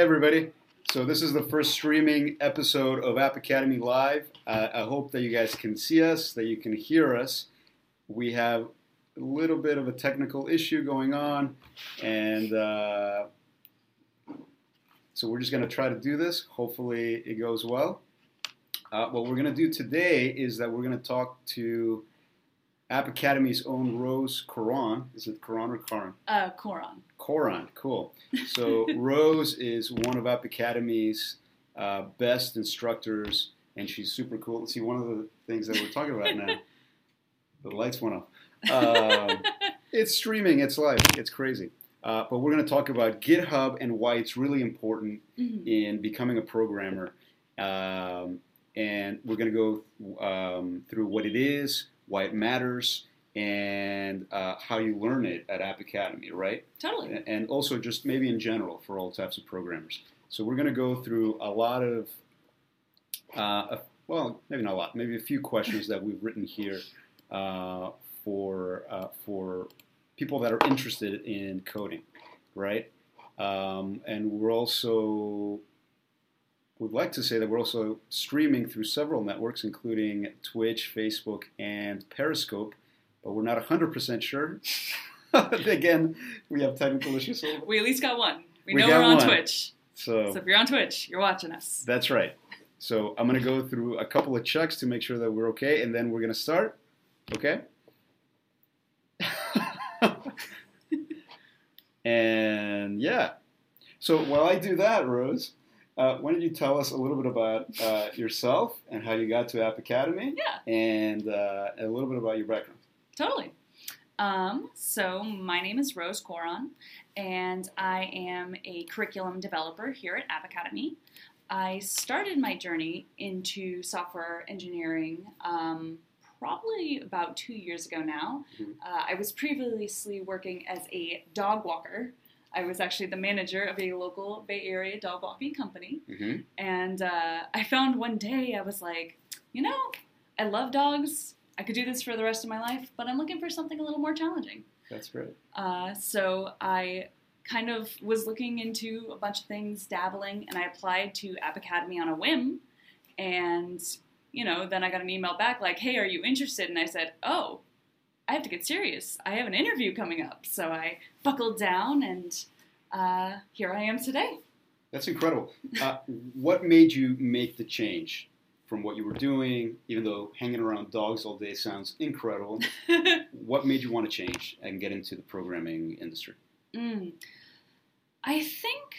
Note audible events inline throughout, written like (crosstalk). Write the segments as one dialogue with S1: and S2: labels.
S1: Hi, everybody. So, this is the first streaming episode of App Academy Live. Uh, I hope that you guys can see us, that you can hear us. We have a little bit of a technical issue going on, and uh, so we're just going to try to do this. Hopefully, it goes well. Uh, what we're going to do today is that we're going to talk to App Academy's own Rose Coran. Is it Coran or Karan?
S2: Uh, Koron.
S1: Coran, cool. So (laughs) Rose is one of App Academy's uh, best instructors, and she's super cool. See, one of the things that we're talking about now, (laughs) the lights went off. Um, it's streaming, it's live, it's crazy. Uh, but we're going to talk about GitHub and why it's really important
S2: Mhm.
S1: in becoming a programmer. Um, and we're going to go um, through what it is, why it matters, and uh, how you learn it at App Academy, right?
S2: Totally.
S1: and also just maybe in general for all types of programmers. So we're going to go through a lot of, uh, well, maybe not a lot, maybe a few questions that we've written here uh, for uh, for people that are interested in coding, right? Um, and we're also would like to say that we're also streaming through several networks, including Twitch, Facebook, and Periscope, but we're not 100% sure. (laughs) Again, we have technical issues. So,
S2: We at least got one. We,
S1: We
S2: know we're on
S1: one.
S2: Twitch.
S1: so
S2: So if you're on Twitch, you're watching us.
S1: that's right. So I'm going to go through a couple of checks to make sure that we're okay, and then we're going to start. Okay? (laughs) and yeah. So while I do that, Rose, uh, why don't you tell us a little bit about uh, yourself and how you got to App Academy,
S2: Yeah,
S1: and uh, a little bit about your background.
S2: totally. Um, so my name is Rose Koron, and I am a curriculum developer here at App Academy. I started my journey into software engineering um, probably about two years ago now.
S1: Mhm.
S2: Uh, I was previously working as a dog walker. I was actually the manager of a local Bay Area dog walking company.
S1: Mm-hmm.
S2: And uh, I found one day, I was like, you know, I love dogs. I could do this for the rest of my life, but I'm looking for something a little more challenging.
S1: That's great.
S2: Uh, so I kind of was looking into a bunch of things, dabbling, and I applied to App Academy on a whim. And, you know, then I got an email back like, hey, are you interested? And I said, oh, I have to get serious. I have an interview coming up. So I buckled down, and uh, here I am today.
S1: That's incredible. Uh, what made you make the change from what you were doing, even though hanging around dogs all day sounds incredible? (laughs) what made you want to change and get into the programming industry?
S2: Mm. I think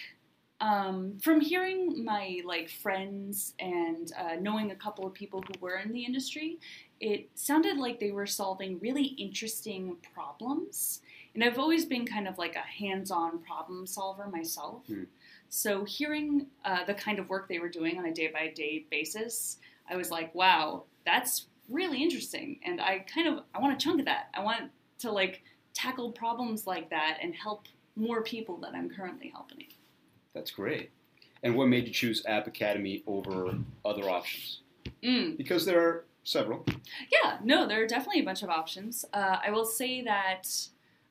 S2: um, from hearing my like friends and uh, knowing a couple of people who were in the industry, it sounded like they were solving really interesting problems. And I've always been kind of like a hands-on problem solver myself.
S1: Hmm.
S2: So hearing uh, the kind of work they were doing on a day-by-day basis, I was like, wow, that's really interesting. And I kind of I want a chunk of that. I want to like tackle problems like that and help more people that I'm currently helping.
S1: That's great. And what made you choose App Academy over other options?
S2: Mm.
S1: Because there are several.
S2: Yeah, no, there are definitely a bunch of options. Uh, I will say that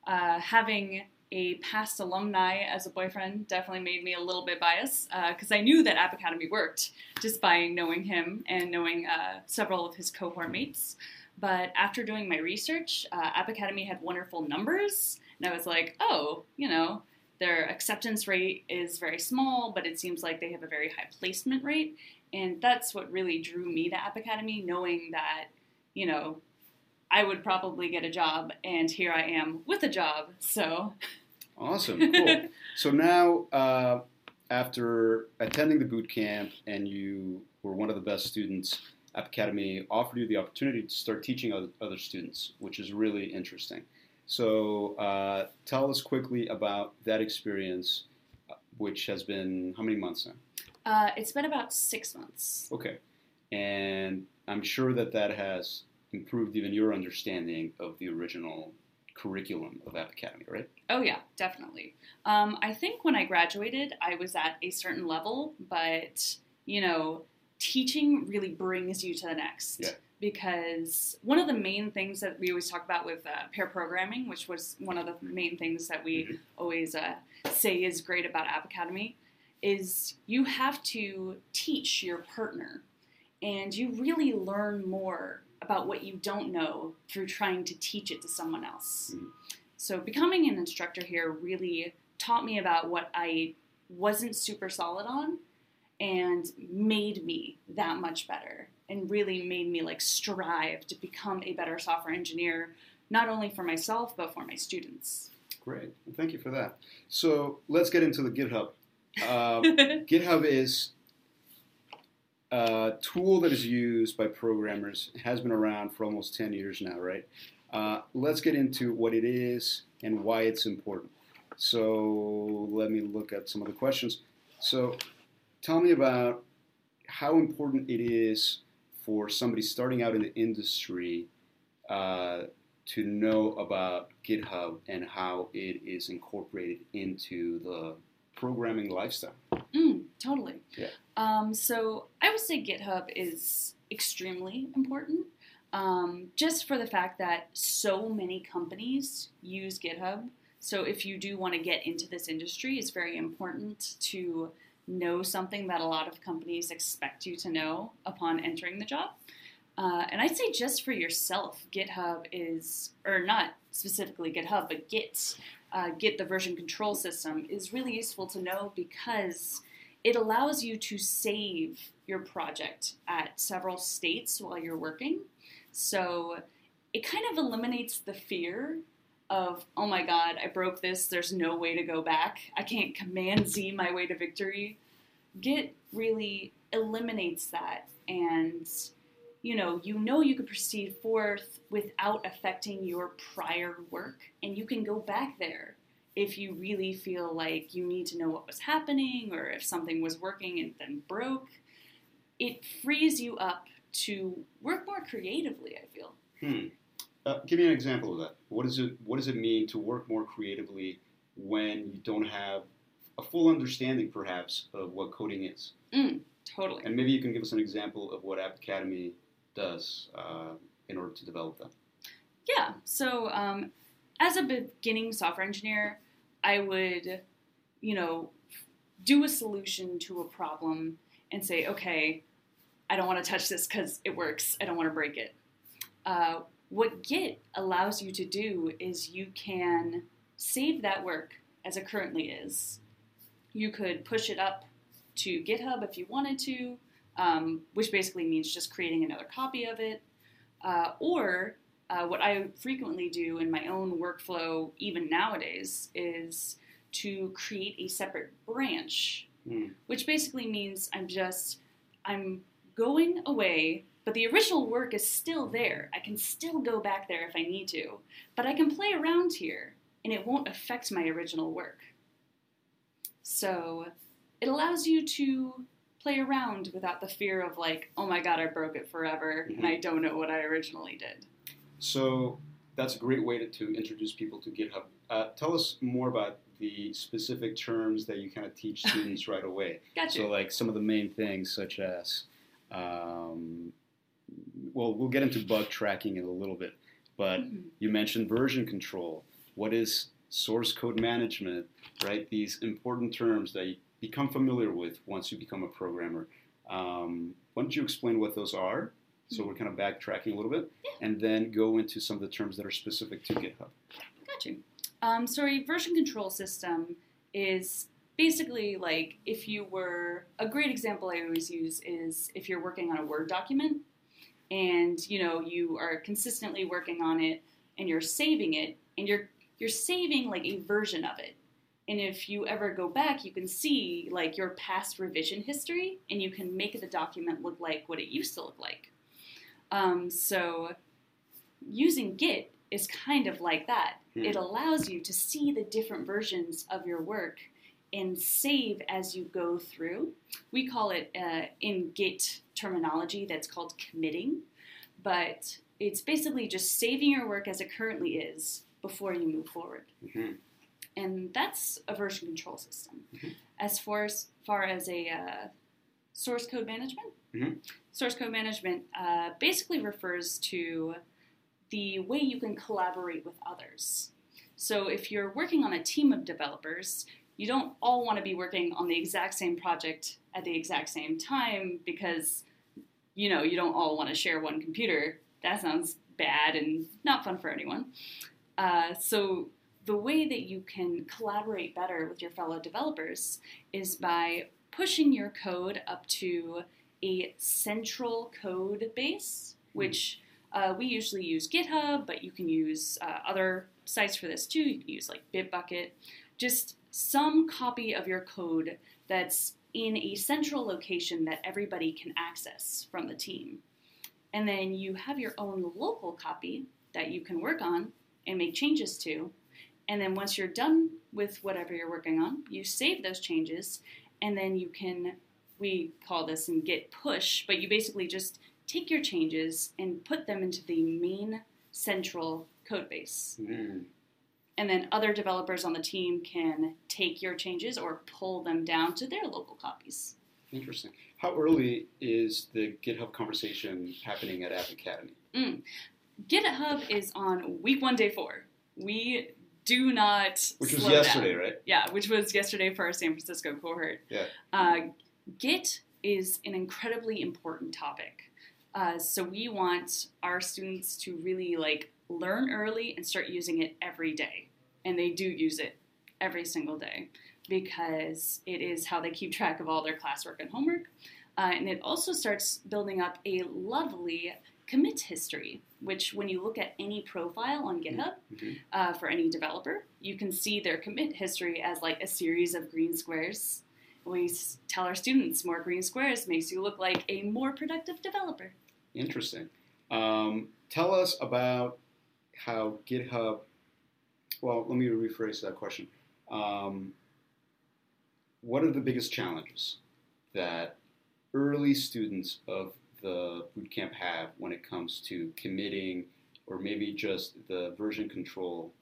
S2: uh, having a past alumni as a boyfriend definitely made me a little bit biased because I knew that App Academy worked just by knowing him and knowing uh, several of his cohort mates. But after doing my research, uh, App Academy had wonderful numbers, and I was like, oh, you know, their acceptance rate is very small, but it seems like they have a very high placement rate. And that's what really drew me to App Academy, knowing that, you know, I would probably get a job, and here I am with a job. So,
S1: Awesome. (laughs) Cool. so now, uh, after attending the boot camp and you were one of the best students, App Academy offered you the opportunity to start teaching other, other students, which is really interesting. So uh, tell us quickly about that experience, uh, which has been how many months now?
S2: Uh, it's been about six months.
S1: Okay. And I'm sure that that has improved even your understanding of the original curriculum of App Academy, right?
S2: Oh, yeah, definitely. Um, I think when I graduated, I was at a certain level, but, you know, teaching really brings you to the next.
S1: Yeah.
S2: Because one of the main things that we always talk about with uh, pair programming, which was one of the main things that we
S1: Mhm.
S2: always uh, say is great about App Academy, is you have to teach your partner and you really learn more about what you don't know through trying to teach it to someone else.
S1: Mhm.
S2: So becoming an instructor here really taught me about what I wasn't super solid on and made me that much better and really made me like strive to become a better software engineer not only for myself but for my students.
S1: Great. Thank you for that. So let's get into the GitHub. Uh, (laughs) GitHub is a tool that is used by programmers, has been around for almost 10 years now, right? Uh, let's get into what it is and why it's important. So let me look at some of the questions. So tell me about how important it is for somebody starting out in the industry uh, to know about GitHub and how it is incorporated into the programming lifestyle.
S2: Mm, totally.
S1: Yeah.
S2: Um, so I would say GitHub is extremely important, um, just for the fact that so many companies use GitHub. So if you do want to get into this industry, it's very important to know something that a lot of companies expect you to know upon entering the job. Uh, and I'd say just for yourself, GitHub is, or not specifically GitHub, but Git, uh, Git the version control system is really useful to know because it allows you to save your project at several states while you're working. So it kind of eliminates the fear of, oh my god, I broke this, there's no way to go back. I can't command Z my way to victory. Git really eliminates that and you know, you know you can proceed forth without affecting your prior work and you can go back there if you really feel like you need to know what was happening or if something was working and then broke. It frees you up to work more creatively, I feel.
S1: Hmm. Uh, give me an example of that. What does it What does it mean to work more creatively when you don't have a full understanding, perhaps, of what coding is?
S2: Mm, totally.
S1: And maybe you can give us an example of what App Academy does uh, in order to develop them?
S2: Yeah. So, um, as a beginning software engineer, I would, you know, do a solution to a problem and say, okay, I don't want to touch this because it works. I don't want to break it. Uh, what Git allows you to do is you can save that work as it currently is. You could push it up to GitHub if you wanted to, um, which basically means just creating another copy of it. Uh, or uh, what I frequently do in my own workflow, even nowadays, is to create a separate branch,
S1: Hmm.
S2: which basically means I'm just I'm going away, but the original work is still there. I can still go back there if I need to, but I can play around here, and it won't affect my original work. So it allows you to play around without the fear of like, oh my god, I broke it forever, and I don't know what I originally did.
S1: So that's a great way to, to introduce people to GitHub. Uh, tell us more about the specific terms that you kind of teach (laughs) students right away.
S2: Gotcha.
S1: So, like some of the main things, such as, um, well, we'll get into bug tracking in a little bit, but
S2: Mhm.
S1: you mentioned version control. What is source code management, right? These important terms that you become familiar with once you become a programmer. Um, why don't you explain what those are? So we're kind of backtracking a little bit, and then go into some of the terms that are specific to GitHub.
S2: Got you. Um, so a version control system is basically like if you were a great example I always use is if you're working on a Word document and you know you are consistently working on it and you're saving it and you're you're saving like a version of it. And if you ever go back, you can see like your past revision history and you can make the document look like what it used to look like. Um, so using Git is kind of like that.
S1: Hmm.
S2: It allows you to see the different versions of your work and save as you go through. We call it uh, in Git terminology that's called committing, but it's basically just saving your work as it currently is before you move forward.
S1: Mhm.
S2: And that's a version control system.
S1: Mhm.
S2: As far as, far as a uh, source code management,
S1: Mhm.
S2: source code management uh, basically refers to the way you can collaborate with others. So if you're working on a team of developers, you don't all want to be working on the exact same project at the exact same time because you know you don't all want to share one computer. That sounds bad and not fun for anyone. Uh, so the way that you can collaborate better with your fellow developers is by pushing your code up to a central code base, which uh, we usually use GitHub, but you can use uh, other sites for this too. You can use like Bitbucket. Just some copy of your code that's in a central location that everybody can access from the team. And then you have your own local copy that you can work on and make changes to. And then once you're done with whatever you're working on, you save those changes and then you can we call this in git push, but you basically just take your changes and put them into the main central code base.
S1: Mm.
S2: And then other developers on the team can take your changes or pull them down to their local copies.
S1: Interesting. How early is the GitHub conversation happening at App Academy?
S2: Mm. GitHub is on week one, day four. We do not.
S1: Which was yesterday,
S2: down.
S1: right?
S2: Yeah, which was yesterday for our San Francisco cohort.
S1: Yeah.
S2: Uh, Git is an incredibly important topic. Uh, so we want our students to really like learn early and start using it every day, and they do use it every single day because it is how they keep track of all their classwork and homework. Uh, and it also starts building up a lovely commit history, which when you look at any profile on GitHub
S1: Mhm.
S2: uh, for any developer, you can see their commit history as like a series of green squares. We tell our students more green squares makes you look like a more productive developer.
S1: Interesting. Um, tell us about how GitHub. Well, let me rephrase that question. Um, what are the biggest challenges that early students of the bootcamp have when it comes to committing, or maybe just the version control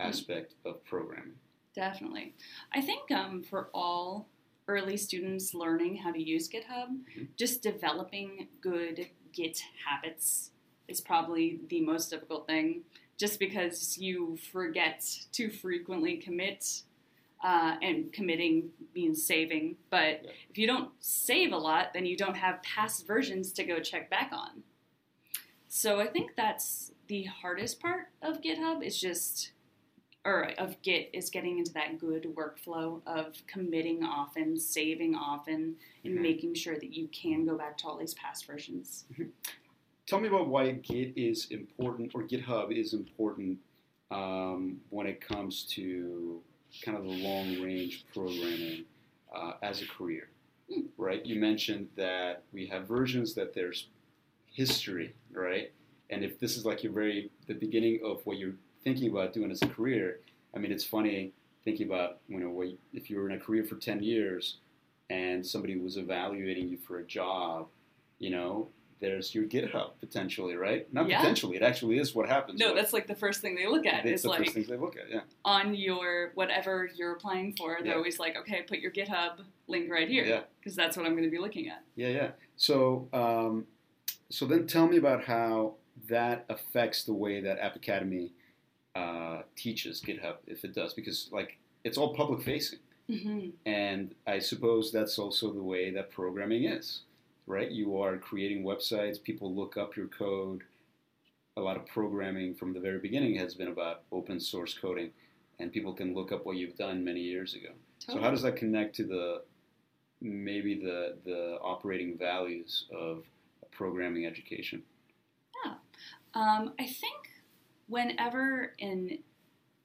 S1: aspect of programming?
S2: Definitely. I think um, for all early students learning how to use GitHub,
S1: Mhm.
S2: just developing good Git habits is probably the most difficult thing, just because you forget to frequently commit. Uh, and committing means saving, but
S1: Yeah.
S2: if you don't save a lot, then you don't have past versions to go check back on. So I think that's the hardest part of GitHub is just or of Git is getting into that good workflow of committing often, saving often, and
S1: Mhm.
S2: making sure that you can go back to all these past versions.
S1: Tell me about why Git is important, or GitHub is important um, when it comes to kind of the long range programming uh, as a career, right? You mentioned that we have versions that there's history, right? And if this is like your very the beginning of what you're thinking about doing as a career, I mean, it's funny thinking about you know what, if you were in a career for ten years and somebody was evaluating you for a job, you know, there's your GitHub potentially, right? Not
S2: Yeah.
S1: potentially, it actually is what happens.
S2: No,
S1: right?
S2: that's like the first thing they look at
S1: it's
S2: is
S1: the
S2: like
S1: first things they look at. Yeah,
S2: on your whatever you're applying for. They're
S1: Yeah.
S2: always like, okay, put your GitHub link right here
S1: yeah,
S2: because that's what I'm going to be looking at.
S1: yeah, yeah. So, um, so then tell me about how that affects the way that App Academy uh, teaches GitHub, if it does, because like it's all public facing.
S2: hmm
S1: And I suppose that's also the way that programming is, right? You are creating websites, people look up your code. A lot of programming from the very beginning has been about open source coding, and people can look up what you've done many years ago. So, how does that connect to the maybe the, the operating values of programming education?
S2: Um, I think whenever an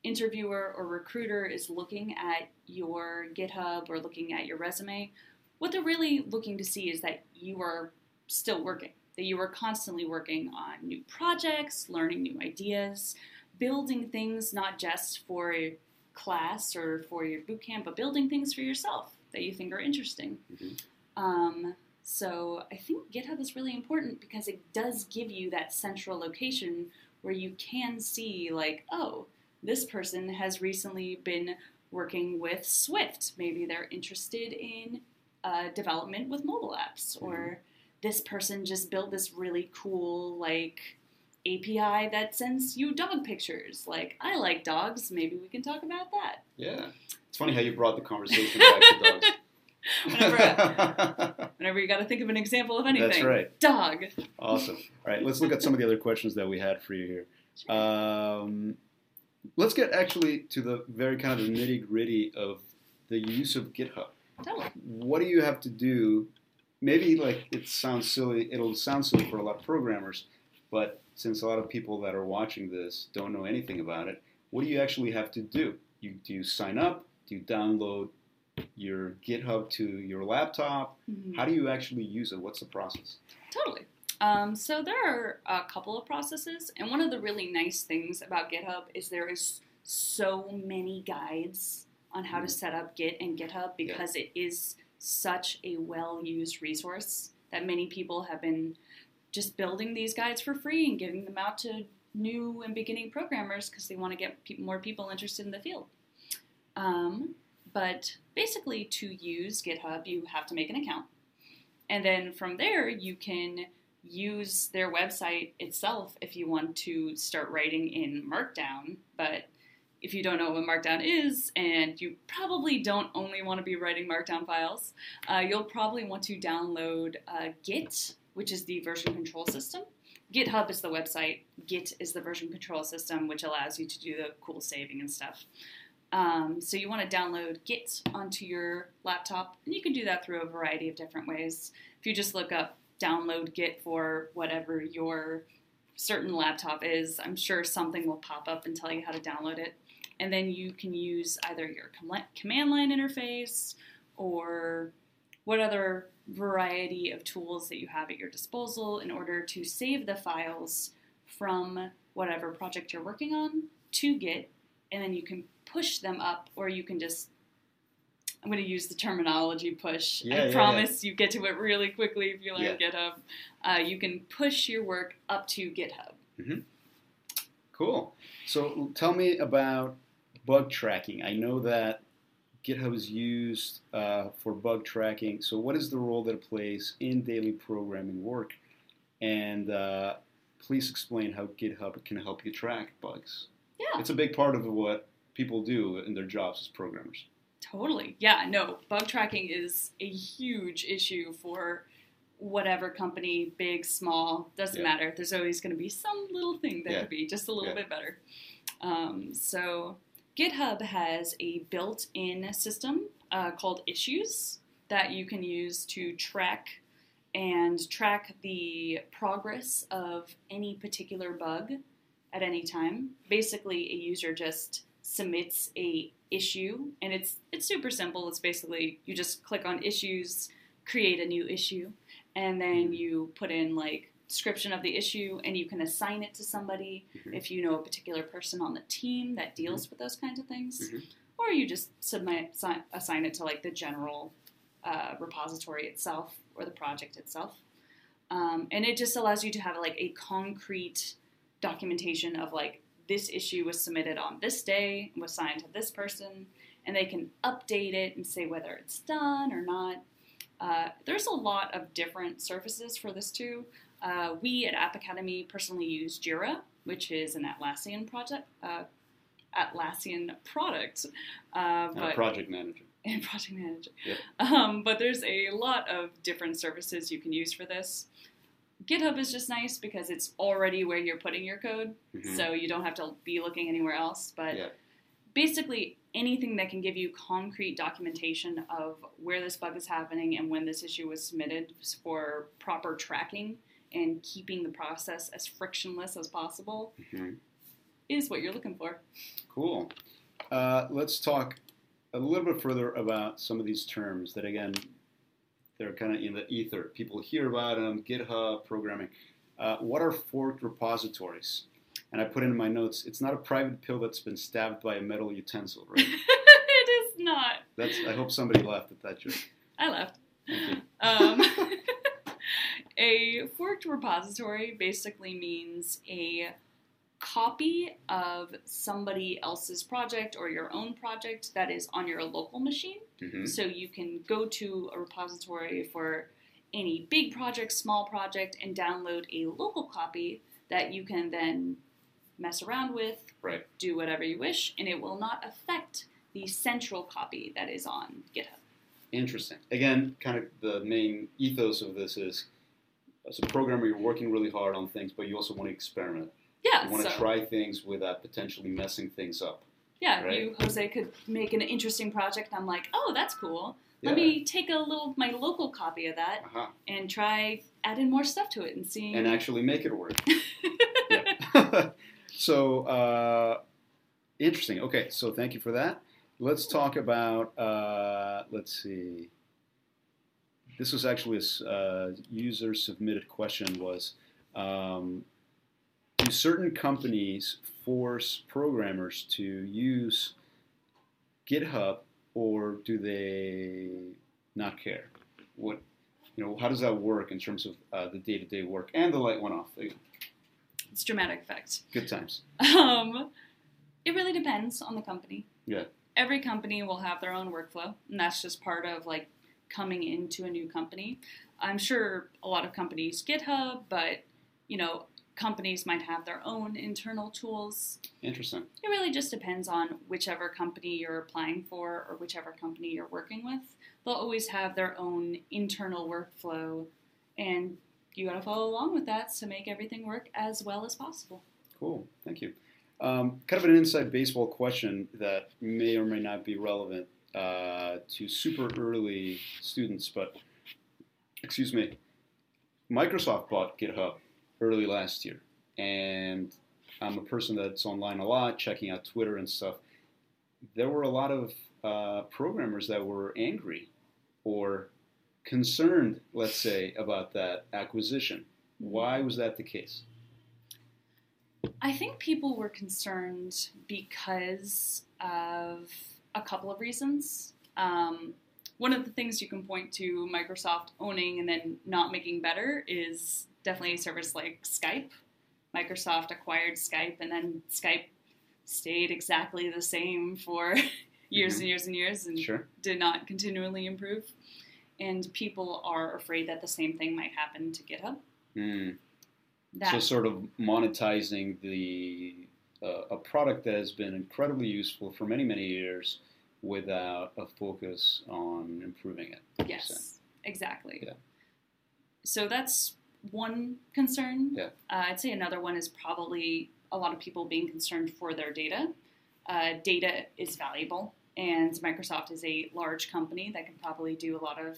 S2: interviewer or recruiter is looking at your GitHub or looking at your resume, what they're really looking to see is that you are still working, that you are constantly working on new projects, learning new ideas, building things not just for a class or for your boot camp, but building things for yourself that you think are interesting.
S1: Mhm.
S2: Um, so I think GitHub is really important because it does give you that central location where you can see, like, oh, this person has recently been working with Swift. Maybe they're interested in uh, development with mobile apps, or this person just built this really cool, like, API that sends you dog pictures. Like, I like dogs. Maybe we can talk about that.
S1: Yeah. It's funny how you brought the conversation (laughs) back to dogs.
S2: whenever, (laughs) whenever you got to think of an example of anything.
S1: That's right.
S2: Dog.
S1: Awesome. All right, let's look at some of the other questions that we had for you here. Um, let's get actually to the very kind of nitty gritty of the use of GitHub.
S2: Totally.
S1: What do you have to do? Maybe like it sounds silly. It'll sound silly for a lot of programmers, but since a lot of people that are watching this don't know anything about it, what do you actually have to do? You do you sign up? Do you download your GitHub to your laptop?
S2: Mhm.
S1: How do you actually use it? What's the process?
S2: Totally. Um, so there are a couple of processes, and one of the really nice things about GitHub is there is so many guides on how to set up Git and GitHub because it is such a well-used resource that many people have been just building these guides for free and giving them out to new and beginning programmers because they want to get pe- more people interested in the field. Um, but basically, to use GitHub, you have to make an account. And then from there, you can use their website itself if you want to start writing in Markdown. But if you don't know what Markdown is, and you probably don't only want to be writing Markdown files, uh, you'll probably want to download uh, Git, which is the version control system. GitHub is the website, Git is the version control system, which allows you to do the cool saving and stuff. Um, so you want to download Git onto your laptop, and you can do that through a variety of different ways. If you just look up download Git for whatever your certain laptop is, I'm sure something will pop up and tell you how to download it. And then you can use either your com- command line interface or what other variety of tools that you have at your disposal in order to save the files from whatever project you're working on to Git, and then you can push them up, or you can just I'm going to use the terminology push.
S1: Yeah,
S2: I
S1: yeah,
S2: promise you get to it really quickly if you learn GitHub. Uh, you can push your work up to GitHub.
S1: Cool. So tell me about bug tracking. I know that GitHub is used uh, for bug tracking. So what is the role that it plays in daily programming work? And uh, please explain how GitHub can help you track bugs.
S2: Yeah.
S1: It's a big part of what people do in their jobs as programmers.
S2: Totally. Yeah, no, bug tracking is a huge issue for whatever company, big, small, doesn't
S1: Yeah.
S2: matter. There's always going to be some little thing that
S1: Yeah.
S2: could be just a little
S1: Yeah.
S2: bit better. Um, so, GitHub has a built in system uh, called Issues that you can use to track and track the progress of any particular bug at any time. Basically, a user just submits a issue and it's it's super simple. It's basically you just click on issues, create a new issue, and then you put in like description of the issue and you can assign it to somebody
S1: Mhm.
S2: if you know a particular person on the team that deals with those kinds of things.
S1: Mhm.
S2: Or you just submit assign, assign it to like the general uh, repository itself or the project itself. Um, and it just allows you to have like a concrete documentation of like this issue was submitted on this day was signed to this person, and they can update it and say whether it's done or not. Uh, there's a lot of different surfaces for this too. Uh, we at App Academy personally use Jira, which is an Atlassian project. Uh, Atlassian product, uh,
S1: a
S2: but
S1: project manager. (laughs)
S2: and project manager.
S1: Yep.
S2: Um, but there's a lot of different services you can use for this. GitHub is just nice because it's already where you're putting your code,
S1: Mhm.
S2: so you don't have to be looking anywhere else. But
S1: Yeah.
S2: basically, anything that can give you concrete documentation of where this bug is happening and when this issue was submitted for proper tracking and keeping the process as frictionless as possible
S1: Mhm.
S2: is what you're looking for.
S1: Cool. Uh, let's talk a little bit further about some of these terms that, again, they're kind of in the ether. People hear about them, GitHub, programming. Uh, what are forked repositories? And I put in my notes, it's not a private pill that's been stabbed by a metal utensil, right? (laughs)
S2: it is not.
S1: That's. I hope somebody laughed at that joke.
S2: I laughed.
S1: Thank you.
S2: Um, (laughs) a forked repository basically means a copy of somebody else's project or your own project that is on your local machine.
S1: Mhm.
S2: So you can go to a repository for any big project, small project, and download a local copy that you can then mess around with,
S1: Right.
S2: do whatever you wish, and it will not affect the central copy that is on GitHub.
S1: Interesting. Again, kind of the main ethos of this is as a programmer, you're working really hard on things, but you also want to experiment.
S2: Yeah,
S1: You want
S2: so
S1: to try things without potentially messing things up.
S2: yeah,
S1: right?
S2: you Jose could make an interesting project. I'm like, oh, that's cool.
S1: Yeah.
S2: Let me take a little my local copy of that
S1: Uh-huh.
S2: and try add in more stuff to it and see.
S1: And actually make it work. (laughs) yeah. (laughs) so uh, interesting. Okay, so thank you for that. Let's talk about. Uh, let's see. This was actually a uh, user submitted question. Was um, do certain companies force programmers to use GitHub, or do they not care? What you know? How does that work in terms of uh, the day-to-day work? And the light went off.
S2: it's dramatic effect.
S1: Good times.
S2: Um, it really depends on the company.
S1: Yeah.
S2: Every company will have their own workflow, and that's just part of like coming into a new company. I'm sure a lot of companies GitHub, but you know, companies might have their own internal tools.
S1: Interesting.
S2: It really just depends on whichever company you're applying for or whichever company you're working with. They'll always have their own internal workflow, and you got to follow along with that to make everything work as well as possible.
S1: Cool. Thank you. Um, kind of an inside baseball question that may or may not be relevant uh, to super early students, but excuse me. Microsoft bought GitHub early last year, and I'm a person that's online a lot, checking out Twitter and stuff. There were a lot of uh, programmers that were angry or concerned, let's say, about that acquisition. Why was that the case?
S2: I think people were concerned because of a couple of reasons. Um, one of the things you can point to Microsoft owning and then not making better is definitely a service like Skype. Microsoft acquired Skype, and then Skype stayed exactly the same for (laughs) years
S1: Mhm.
S2: and years and years and
S1: Sure.
S2: did not continually improve. And people are afraid that the same thing might happen to GitHub.
S1: Mm. So sort of monetizing the a product that has been incredibly useful for many many years without a focus on improving it.
S2: Yes, exactly.
S1: Yeah.
S2: So that's one concern.
S1: Yeah.
S2: Uh, I'd say another one is probably a lot of people being concerned for their data. Uh, data is valuable, and Microsoft is a large company that can probably do a lot of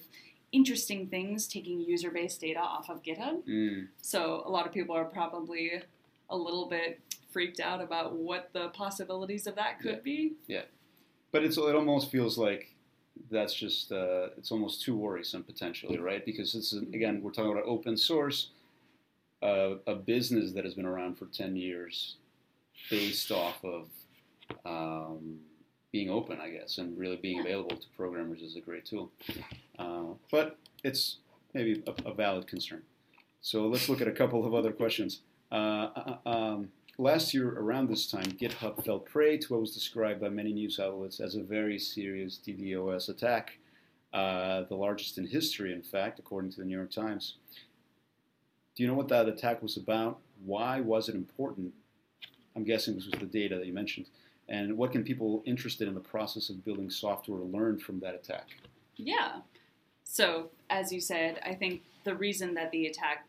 S2: interesting things taking user based data off of GitHub.
S1: Mm.
S2: So a lot of people are probably a little bit freaked out about what the possibilities of that could be.
S1: Yeah, but it's it almost feels like that's just uh, it's almost too worrisome potentially, right? Because it's again we're talking about open source, uh, a business that has been around for ten years, based off of um, being open, I guess, and really being
S2: Yeah.
S1: available to programmers is a great tool. Uh, but it's maybe a, a valid concern. So let's look at a couple of other questions. Uh, uh, um, last year, around this time, GitHub fell prey to what was described by many news outlets as a very serious DDoS attack, uh, the largest in history, in fact, according to the New York Times. Do you know what that attack was about? Why was it important? I'm guessing this was the data that you mentioned. And what can people interested in the process of building software learn from that attack?
S2: Yeah. So, as you said, I think the reason that the attack,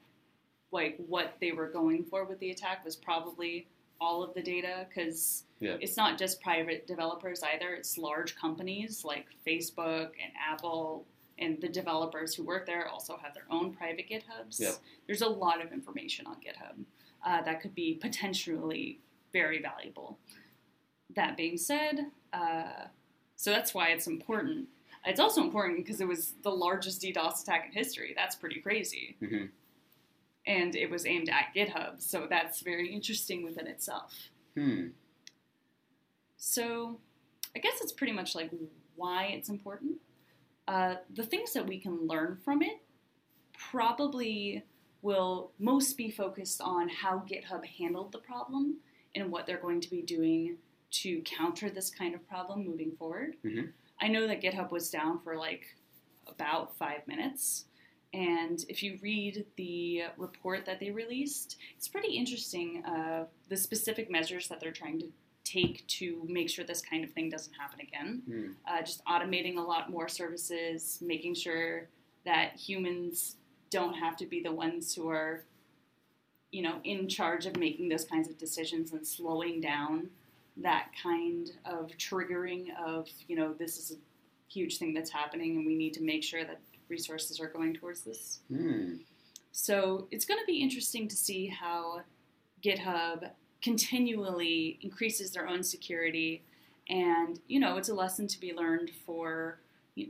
S2: like what they were going for with the attack, was probably all of the data because
S1: Yeah.
S2: it's not just private developers either, it's large companies like Facebook and Apple. And the developers who work there also have their own private GitHubs.
S1: Yeah.
S2: There's a lot of information on GitHub uh, that could be potentially very valuable. That being said, uh, so that's why it's important. It's also important because it was the largest DDoS attack in history. That's pretty crazy.
S1: Mhm.
S2: And it was aimed at GitHub, so that's very interesting within itself.
S1: Hmm.
S2: So I guess it's pretty much like why it's important. Uh, the things that we can learn from it probably will most be focused on how GitHub handled the problem and what they're going to be doing to counter this kind of problem moving forward.
S1: Mhm.
S2: I know that GitHub was down for like about five minutes. And if you read the report that they released, it's pretty interesting uh, the specific measures that they're trying to take to make sure this kind of thing doesn't happen again.
S1: Hmm.
S2: Uh, just automating a lot more services, making sure that humans don't have to be the ones who are, you know, in charge of making those kinds of decisions and slowing down that kind of triggering of, you know, this is a huge thing that's happening and we need to make sure that resources are going towards this.
S1: Hmm.
S2: So it's going to be interesting to see how GitHub continually increases their own security. And, you know, it's a lesson to be learned for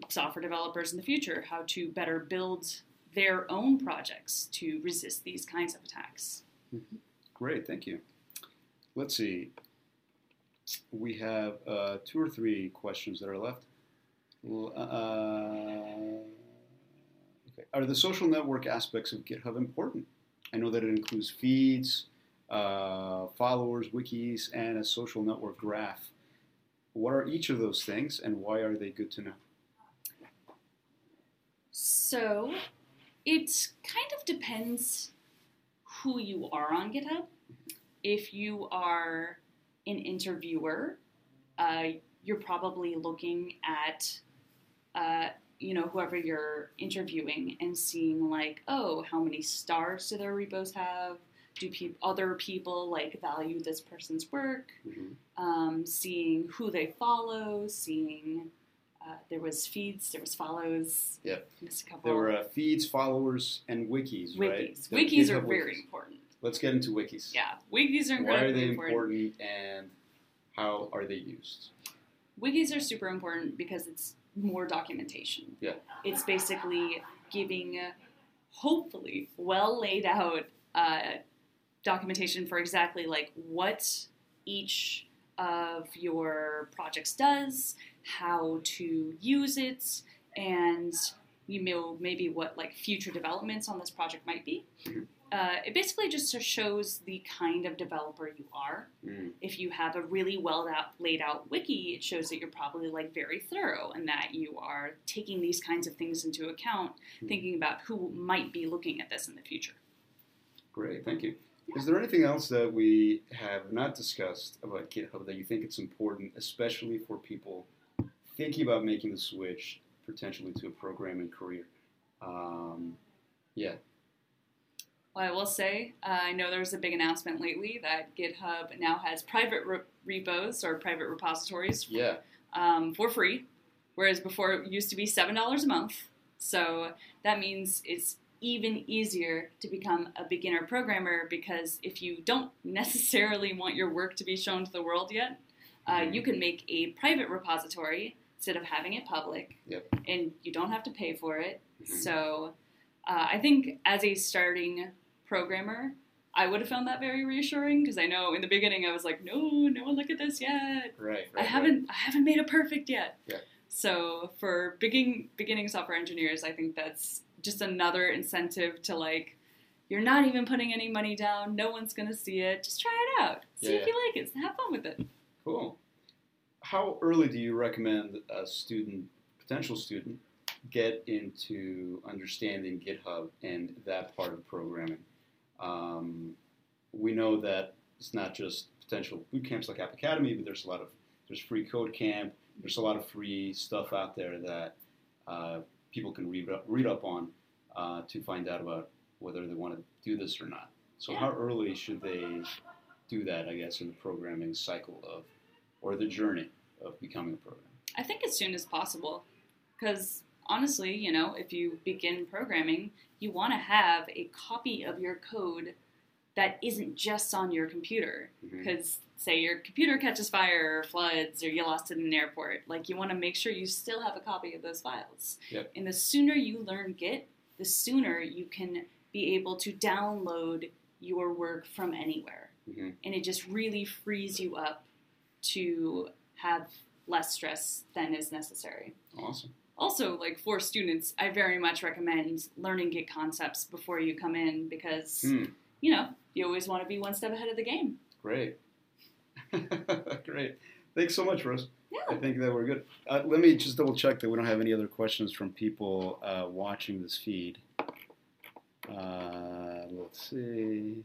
S2: software developers in the future how to better build their own projects to resist these kinds of attacks.
S1: Great, thank you. Let's see. We have uh, two or three questions that are left. Uh. Are the social network aspects of GitHub important? I know that it includes feeds, uh, followers, wikis, and a social network graph. What are each of those things, and why are they good to know?
S2: So it kind of depends who you are on GitHub. If you are an interviewer, uh, you're probably looking at, uh, you know, whoever you're interviewing and seeing like, oh, how many stars do their repos have? Do pe- other people like value this person's work? um, seeing who they follow, seeing uh, there was feeds, there was follows.
S1: Yep.
S2: Missed a couple.
S1: There were uh, feeds, followers, and wikis, right?
S2: wikis.
S1: The
S2: Wikis are very
S1: wikis.
S2: important.
S1: Let's get into wikis.
S2: Yeah, wikis are
S1: Why are they
S2: important.
S1: important, and how are they used?
S2: Wikis are super important because it's more documentation.
S1: Yeah.
S2: It's basically giving, hopefully, well laid out uh, documentation for exactly like what each of your projects does, how to use it, and you know maybe what like future developments on this project might be.
S1: Mhm.
S2: Uh, it basically just shows the kind of developer you are
S1: Mm.
S2: if you have a really well out, laid out wiki, it shows that you're probably like very thorough and that you are taking these kinds of things into account,
S1: Hmm.
S2: thinking about who might be looking at this in the future.
S1: Great, thank you. Is there anything else that we have not discussed about GitHub that you think it's important, especially for people thinking about making the switch potentially to a programming career? Um, yeah.
S2: Well, I will say, uh, I know there was a big announcement lately that GitHub now has private re- repos or private repositories
S1: Yeah.
S2: um, for free, whereas before it used to be $7 a month. So that means it's even easier to become a beginner programmer because if you don't (laughs) necessarily want your work to be shown to the world yet, uh, you can make a private repository instead of having it public,
S1: Yep.
S2: and you don't have to pay for it.
S1: Mhm.
S2: So uh, I think as a starting programmer, I would have found that very reassuring because I know in the beginning I was like, no, no one look at this yet.
S1: Right. right
S2: I haven't I haven't made it perfect yet.
S1: Yeah.
S2: So for beginning beginning software engineers, I think that's just another incentive to like you're not even putting any money down. No one's gonna see it. Just try it out. See
S1: Yeah,
S2: if you like it. Have fun with it.
S1: Cool. How early do you recommend a student, potential student, get into understanding GitHub and that part of programming? Um, we know that it's not just potential boot camps like App Academy, but there's a lot of there's free code camp. There's a lot of free stuff out there that uh, people can read up, read up on uh, to find out about whether they want to do this or not. So how early should they do that? I guess in the programming cycle of or the journey of becoming a programmer.
S2: I think as soon as possible. Because honestly, you know, if you begin programming, you want to have a copy of your code that isn't just on your computer. Because, say, your computer catches fire or floods or you lost it in an airport, like, you want to make sure you still have a copy of those files.
S1: Yep.
S2: And the sooner you learn Git, the sooner you can be able to download your work from anywhere.
S1: Mhm.
S2: And it just really frees you up to have less stress than is necessary.
S1: Awesome.
S2: Also, like for students, I very much recommend learning Git concepts before you come in because,
S1: Hmm.
S2: you know, you always want to be one step ahead of the game.
S1: Great. (laughs) Great. Thanks so much, Rose.
S2: Yeah.
S1: I think that we're good. Uh, let me just double check that we don't have any other questions from people uh, watching this feed. Uh, let's see.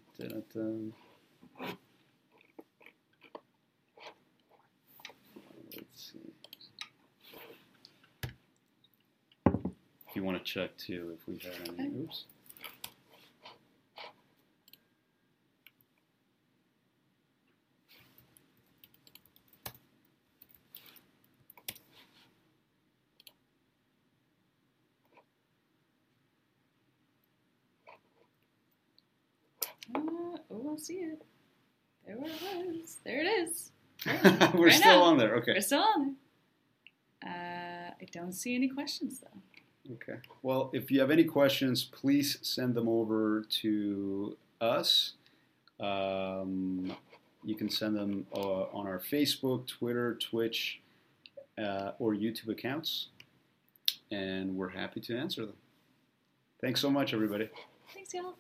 S1: You want to check too if we had any. Oops.
S2: Uh, oh, I see it. There it was. There it is. (laughs)
S1: We're
S2: Right
S1: still
S2: now.
S1: on there. Okay.
S2: We're still on there. Uh, I don't see any questions though.
S1: Okay. Well, if you have any questions, please send them over to us. Um, you can send them uh, on our Facebook, Twitter, Twitch, uh, or YouTube accounts, and we're happy to answer them. Thanks so much, everybody.
S2: Thanks, y'all.